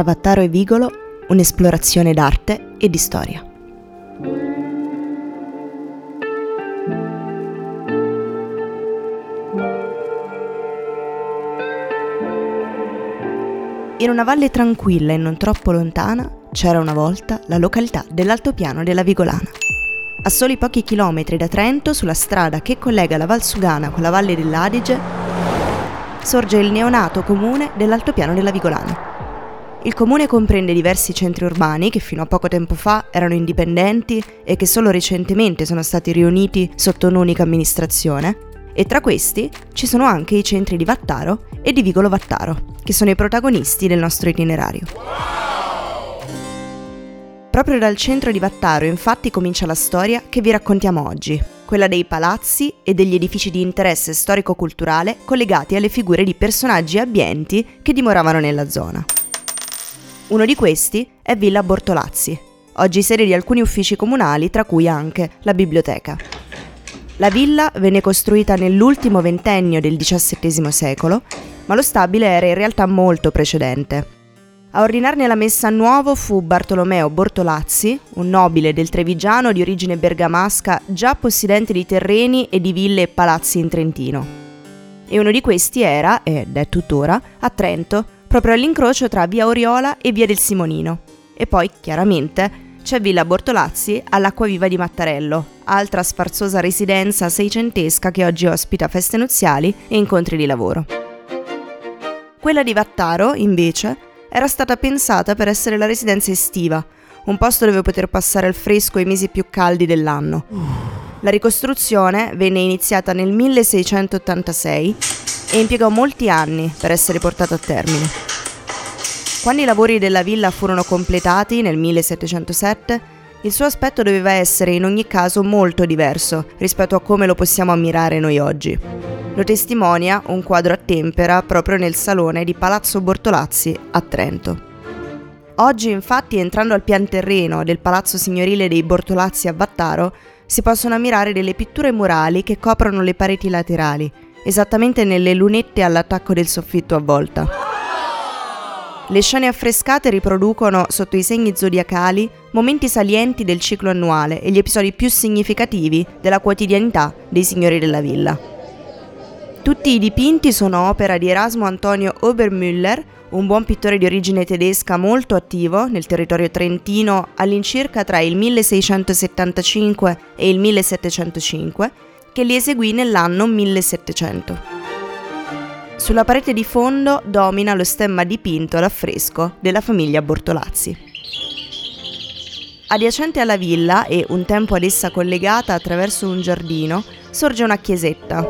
Tra Vattaro e Vigolo, un'esplorazione d'arte e di storia. In una valle tranquilla e non troppo lontana c'era una volta la località dell'altopiano della Vigolana. A soli pochi chilometri da Trento, sulla strada che collega la Val Sugana con la valle dell'Adige, sorge il neonato comune dell'altopiano della Vigolana. Il comune comprende diversi centri urbani che fino a poco tempo fa erano indipendenti e che solo recentemente sono stati riuniti sotto un'unica amministrazione, e tra questi ci sono anche i centri di Vattaro e di Vigolo Vattaro, che sono i protagonisti del nostro itinerario. Proprio dal centro di Vattaro infatti comincia la storia che vi raccontiamo oggi, quella dei palazzi e degli edifici di interesse storico-culturale collegati alle figure di personaggi abbienti che dimoravano nella zona. Uno di questi è Villa Bortolazzi, oggi sede di alcuni uffici comunali, tra cui anche la biblioteca. La villa venne costruita nell'ultimo ventennio del XVII secolo, ma lo stabile era in realtà molto precedente. A ordinarne la messa a nuovo fu Bartolomeo Bortolazzi, un nobile del Trevigiano di origine bergamasca già possidente di terreni e di ville e palazzi in Trentino. E uno di questi era, ed è tuttora, a Trento, proprio all'incrocio tra via Oriola e via del Simonino. E poi, chiaramente, c'è Villa Bortolazzi all'Acquaviva di Mattarello, altra sfarzosa residenza seicentesca che oggi ospita feste nuziali e incontri di lavoro. Quella di Vattaro, invece, era stata pensata per essere la residenza estiva, un posto dove poter passare al fresco i mesi più caldi dell'anno. La ricostruzione venne iniziata nel 1686 e impiegò molti anni per essere portata a termine. Quando i lavori della villa furono completati nel 1707, il suo aspetto doveva essere in ogni caso molto diverso rispetto a come lo possiamo ammirare noi oggi. Lo testimonia un quadro a tempera proprio nel salone di Palazzo Bortolazzi a Trento. Oggi infatti entrando al pian terreno del Palazzo Signorile dei Bortolazzi a Vattaro si possono ammirare delle pitture murali che coprono le pareti laterali, esattamente nelle lunette all'attacco del soffitto a volta. Le scene affrescate riproducono, sotto i segni zodiacali, momenti salienti del ciclo annuale e gli episodi più significativi della quotidianità dei signori della villa. Tutti i dipinti sono opera di Erasmo Antonio Obermüller, un buon pittore di origine tedesca molto attivo nel territorio trentino all'incirca tra il 1675 e il 1705, che li eseguì nell'anno 1700. Sulla parete di fondo domina lo stemma dipinto all'affresco della famiglia Bortolazzi. Adiacente alla villa e un tempo ad essa collegata attraverso un giardino sorge una chiesetta,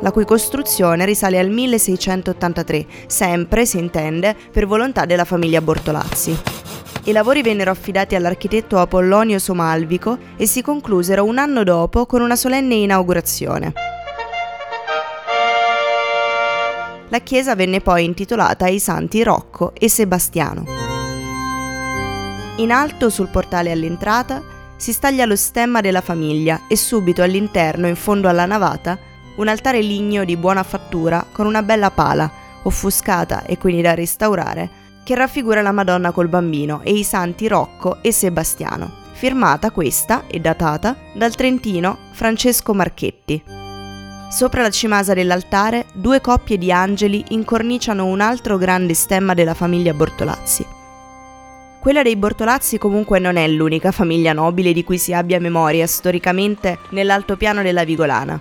la cui costruzione risale al 1683, sempre, si intende, per volontà della famiglia Bortolazzi. I lavori vennero affidati all'architetto Apollonio Somalvico e si conclusero un anno dopo con una solenne inaugurazione. La chiesa venne poi intitolata ai santi Rocco e Sebastiano. In alto sul portale all'entrata si staglia lo stemma della famiglia e subito all'interno, in fondo alla navata, un altare ligneo di buona fattura con una bella pala, offuscata e quindi da restaurare, che raffigura la Madonna col bambino e i santi Rocco e Sebastiano, firmata questa e datata dal trentino Francesco Marchetti. Sopra la cimasa dell'altare due coppie di angeli incorniciano un altro grande stemma della famiglia Bortolazzi. Quella dei Bortolazzi comunque non è l'unica famiglia nobile di cui si abbia memoria storicamente nell'altopiano della Vigolana.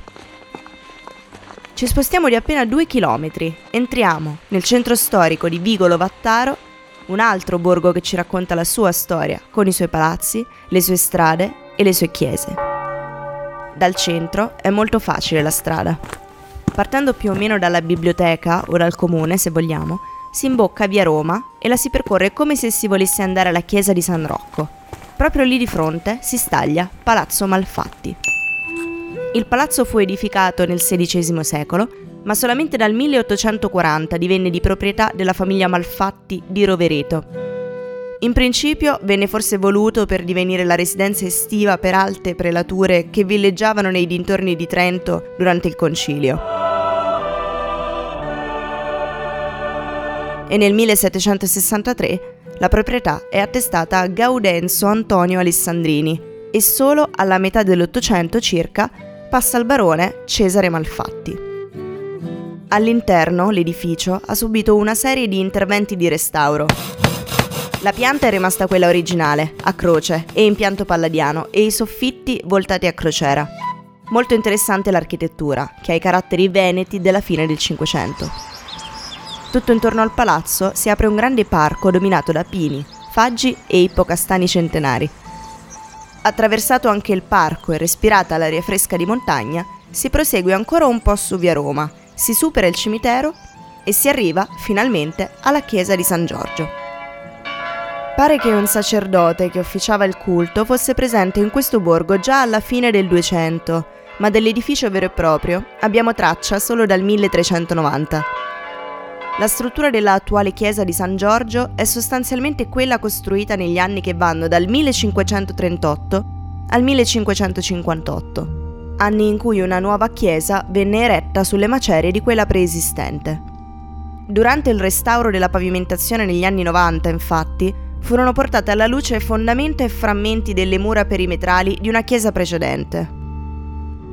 Ci spostiamo di appena due chilometri, entriamo nel centro storico di Vigolo Vattaro, un altro borgo che ci racconta la sua storia, con i suoi palazzi, le sue strade e le sue chiese. Dal centro è molto facile la strada. Partendo più o meno dalla biblioteca o dal comune, se vogliamo, si imbocca via Roma e la si percorre come se si volesse andare alla chiesa di San Rocco. Proprio lì di fronte si staglia Palazzo Malfatti. Il palazzo fu edificato nel XVI secolo, ma solamente dal 1840 divenne di proprietà della famiglia Malfatti di Rovereto in principio venne forse voluto per divenire la residenza estiva per alte prelature che villeggiavano nei dintorni di Trento durante il concilio. e nel 1763 la proprietà è attestata a Gaudenzo Antonio Alessandrini e solo alla metà dell'Ottocento circa passa al barone Cesare Malfatti. All'interno l'edificio ha subito una serie di interventi di restauro. La pianta è rimasta quella originale, a croce e in pianto palladiano, e i soffitti voltati a crociera. Molto interessante l'architettura, che ha i caratteri veneti della fine del Cinquecento. Tutto intorno al palazzo si apre un grande parco dominato da pini, faggi e ippocastani centenari. Attraversato anche il parco e respirata l'aria fresca di montagna, si prosegue ancora un po' su via Roma, si supera il cimitero e si arriva finalmente alla chiesa di San Giorgio. Pare che un sacerdote che officiava il culto fosse presente in questo borgo già alla fine del 200, ma dell'edificio vero e proprio abbiamo traccia solo dal 1390. La struttura dell'attuale chiesa di San Giorgio è sostanzialmente quella costruita negli anni che vanno dal 1538 al 1558 anni in cui una nuova chiesa venne eretta sulle macerie di quella preesistente. Durante il restauro della pavimentazione negli anni 90, infatti, furono portate alla luce fondamenta e frammenti delle mura perimetrali di una chiesa precedente.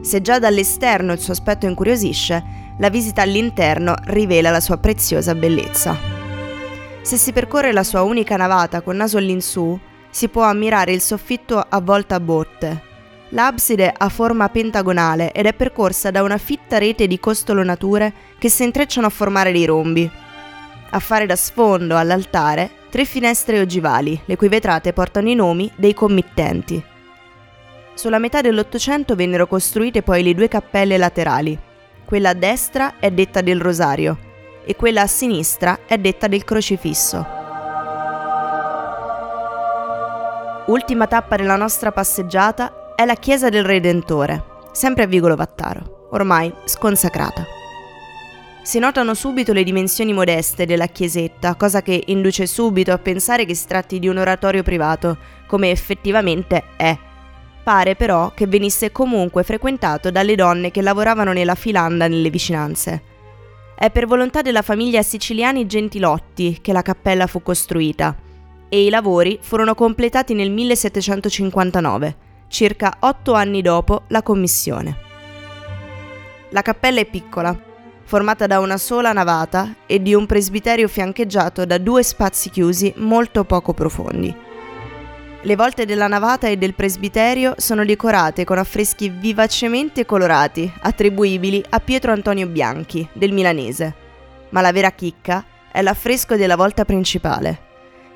Se già dall'esterno il suo aspetto incuriosisce, la visita all'interno rivela la sua preziosa bellezza. Se si percorre la sua unica navata con naso all'insù, si può ammirare il soffitto a volta a botte, L'abside ha forma pentagonale ed è percorsa da una fitta rete di costolonature che si intrecciano a formare dei rombi. A fare da sfondo all'altare tre finestre ogivali, le cui vetrate portano i nomi dei committenti. Sulla metà dell'Ottocento vennero costruite poi le due cappelle laterali. Quella a destra è detta del Rosario e quella a sinistra è detta del Crocifisso. Ultima tappa della nostra passeggiata è la chiesa del Redentore, sempre a Vigolo Vattaro, ormai sconsacrata. Si notano subito le dimensioni modeste della chiesetta, cosa che induce subito a pensare che si tratti di un oratorio privato, come effettivamente è. Pare però che venisse comunque frequentato dalle donne che lavoravano nella filanda nelle vicinanze. È per volontà della famiglia siciliani Gentilotti che la cappella fu costruita e i lavori furono completati nel 1759 circa otto anni dopo la commissione. La cappella è piccola, formata da una sola navata e di un presbiterio fiancheggiato da due spazi chiusi molto poco profondi. Le volte della navata e del presbiterio sono decorate con affreschi vivacemente colorati, attribuibili a Pietro Antonio Bianchi, del milanese. Ma la vera chicca è l'affresco della volta principale,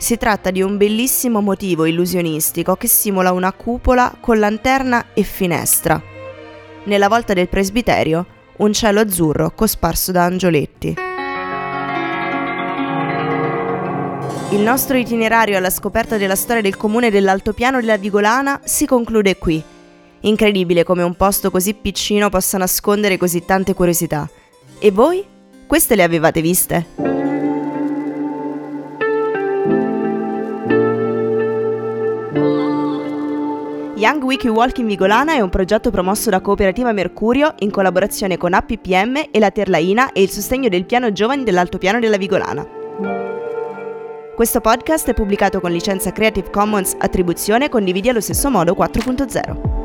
si tratta di un bellissimo motivo illusionistico che simula una cupola con lanterna e finestra. Nella volta del presbiterio, un cielo azzurro cosparso da angioletti. Il nostro itinerario alla scoperta della storia del comune dell'altopiano della Vigolana si conclude qui. Incredibile come un posto così piccino possa nascondere così tante curiosità. E voi? Queste le avevate viste? Wiki Walking Vigolana è un progetto promosso da Cooperativa Mercurio in collaborazione con APPM e la Terlaina e il sostegno del piano giovani dell'Altopiano della Vigolana. Questo podcast è pubblicato con licenza Creative Commons Attribuzione condividi allo stesso modo 4.0.